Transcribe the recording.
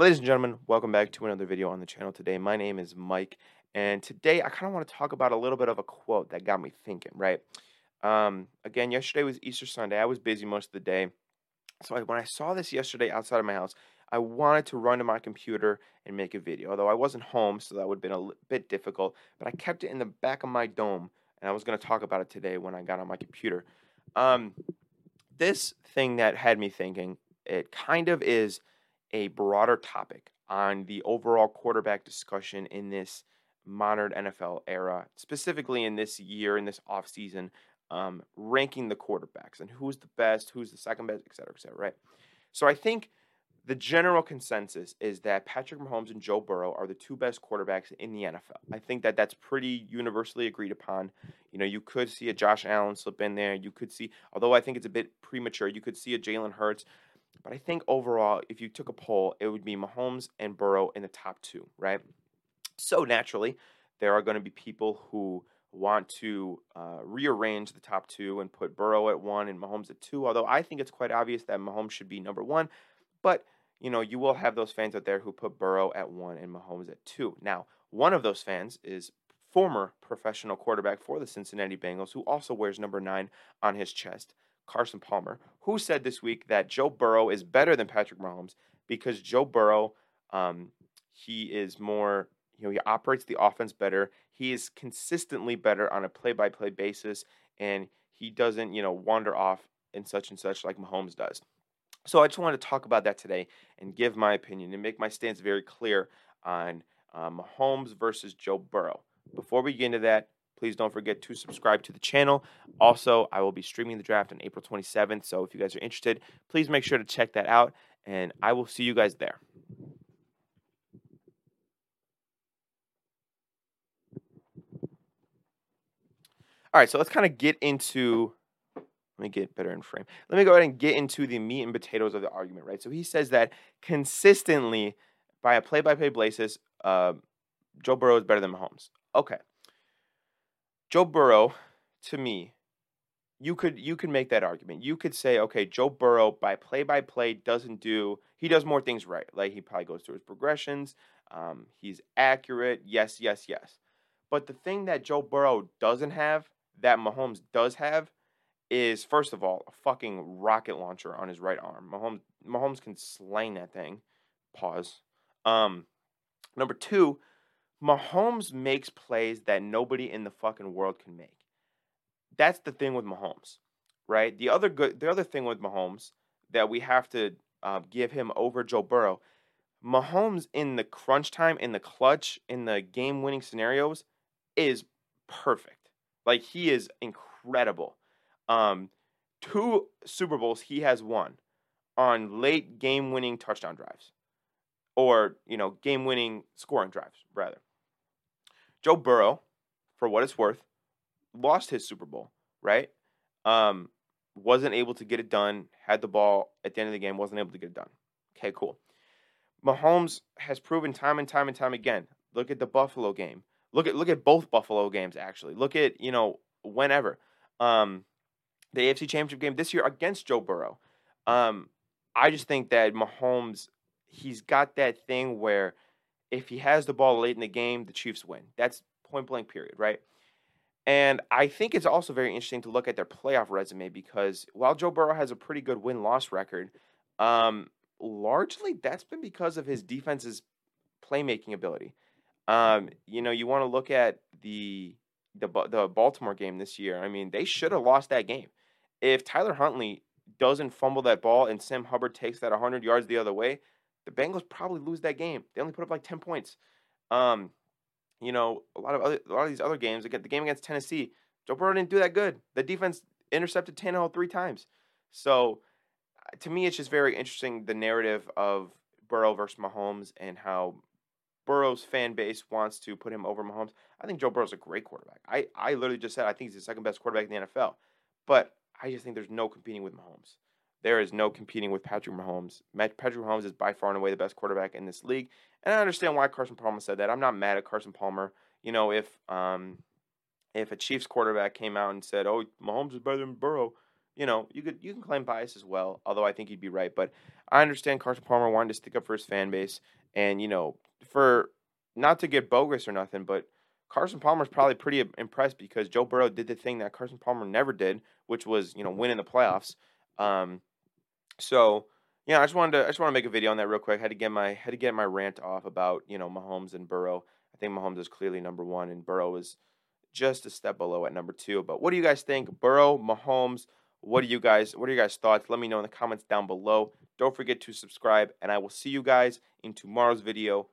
Ladies and gentlemen, welcome back to another video on the channel today. My name is Mike, and today I kind of want to talk about a little bit of a quote that got me thinking, right? Um, again, yesterday was Easter Sunday. I was busy most of the day. So I, when I saw this yesterday outside of my house, I wanted to run to my computer and make a video. Although I wasn't home, so that would have been a bit difficult. But I kept it in the back of my dome, and I was going to talk about it today when I got on my computer. Um, this thing that had me thinking, it kind of is a broader topic on the overall quarterback discussion in this modern NFL era, specifically in this year, in this offseason, um, ranking the quarterbacks and who's the best, who's the second best, et cetera, et cetera, right? So I think the general consensus is that Patrick Mahomes and Joe Burrow are the two best quarterbacks in the NFL. I think that that's pretty universally agreed upon. You know, you could see a Josh Allen slip in there. You could see, although I think it's a bit premature, you could see a Jalen Hurts. But I think overall, if you took a poll, it would be Mahomes and Burrow in the top two, right? So naturally, there are going to be people who want to uh, rearrange the top two and put Burrow at one and Mahomes at two. Although I think it's quite obvious that Mahomes should be number one, but you know you will have those fans out there who put Burrow at one and Mahomes at two. Now, one of those fans is former professional quarterback for the Cincinnati Bengals, who also wears number nine on his chest. Carson Palmer, who said this week that Joe Burrow is better than Patrick Mahomes because Joe Burrow, um, he is more, you know, he operates the offense better. He is consistently better on a play-by-play basis, and he doesn't, you know, wander off and such and such like Mahomes does. So I just wanted to talk about that today and give my opinion and make my stance very clear on um, Mahomes versus Joe Burrow. Before we get into that, Please don't forget to subscribe to the channel. Also, I will be streaming the draft on April 27th. So if you guys are interested, please make sure to check that out. And I will see you guys there. All right, so let's kind of get into. Let me get better in frame. Let me go ahead and get into the meat and potatoes of the argument, right? So he says that consistently, by a play-by-play basis, uh, Joe Burrow is better than Mahomes. Okay, Joe Burrow, to me, you could you could make that argument. You could say, okay, Joe Burrow by play by play doesn't do he does more things right. Like he probably goes through his progressions. Um, he's accurate. Yes, yes, yes. But the thing that Joe Burrow doesn't have that Mahomes does have is first of all a fucking rocket launcher on his right arm. Mahomes Mahomes can slang that thing. Pause. Um, number two, Mahomes makes plays that nobody in the fucking world can make. That's the thing with Mahomes, right? The other good, the other thing with Mahomes that we have to uh, give him over Joe Burrow, Mahomes in the crunch time, in the clutch, in the game-winning scenarios, is perfect. Like he is incredible. Um, two Super Bowls he has won on late game-winning touchdown drives, or you know, game-winning scoring drives rather. Joe Burrow, for what it's worth, lost his Super Bowl, right? Um, wasn't able to get it done, had the ball at the end of the game, wasn't able to get it done. Okay, cool. Mahomes has proven time and time and time again. Look at the Buffalo game. Look at look at both Buffalo games actually. Look at, you know, whenever. Um, the AFC Championship game this year against Joe Burrow. Um, I just think that Mahomes, he's got that thing where if he has the ball late in the game, the Chiefs win. That's point blank, period, right? And I think it's also very interesting to look at their playoff resume because while Joe Burrow has a pretty good win loss record, um, largely that's been because of his defense's playmaking ability. Um, you know, you want to look at the the the Baltimore game this year. I mean, they should have lost that game. If Tyler Huntley doesn't fumble that ball and Sam Hubbard takes that 100 yards the other way, the Bengals probably lose that game. They only put up like 10 points. Um, you know, a lot of other, a lot of these other games, again, the game against Tennessee, Joe Burrow didn't do that good. The defense intercepted Tannehill three times. So uh, to me, it's just very interesting the narrative of Burrow versus Mahomes and how Burrow's fan base wants to put him over Mahomes. I think Joe Burrow's a great quarterback. I, I literally just said I think he's the second best quarterback in the NFL. But I just think there's no competing with Mahomes. There is no competing with Patrick Mahomes. Patrick Mahomes is by far and away the best quarterback in this league, and I understand why Carson Palmer said that. I'm not mad at Carson Palmer. You know, if um, if a Chiefs quarterback came out and said, "Oh, Mahomes is better than Burrow," you know, you could you can claim bias as well, although I think he'd be right. But I understand Carson Palmer wanted to stick up for his fan base, and you know, for not to get bogus or nothing, but Carson Palmer's probably pretty impressed because Joe Burrow did the thing that Carson Palmer never did, which was you know win in the playoffs. Um, so yeah, I just wanted to I just want to make a video on that real quick. I had to get my had to get my rant off about you know Mahomes and Burrow. I think Mahomes is clearly number one, and Burrow is just a step below at number two. But what do you guys think, Burrow, Mahomes? What do you guys what are your guys thoughts? Let me know in the comments down below. Don't forget to subscribe, and I will see you guys in tomorrow's video.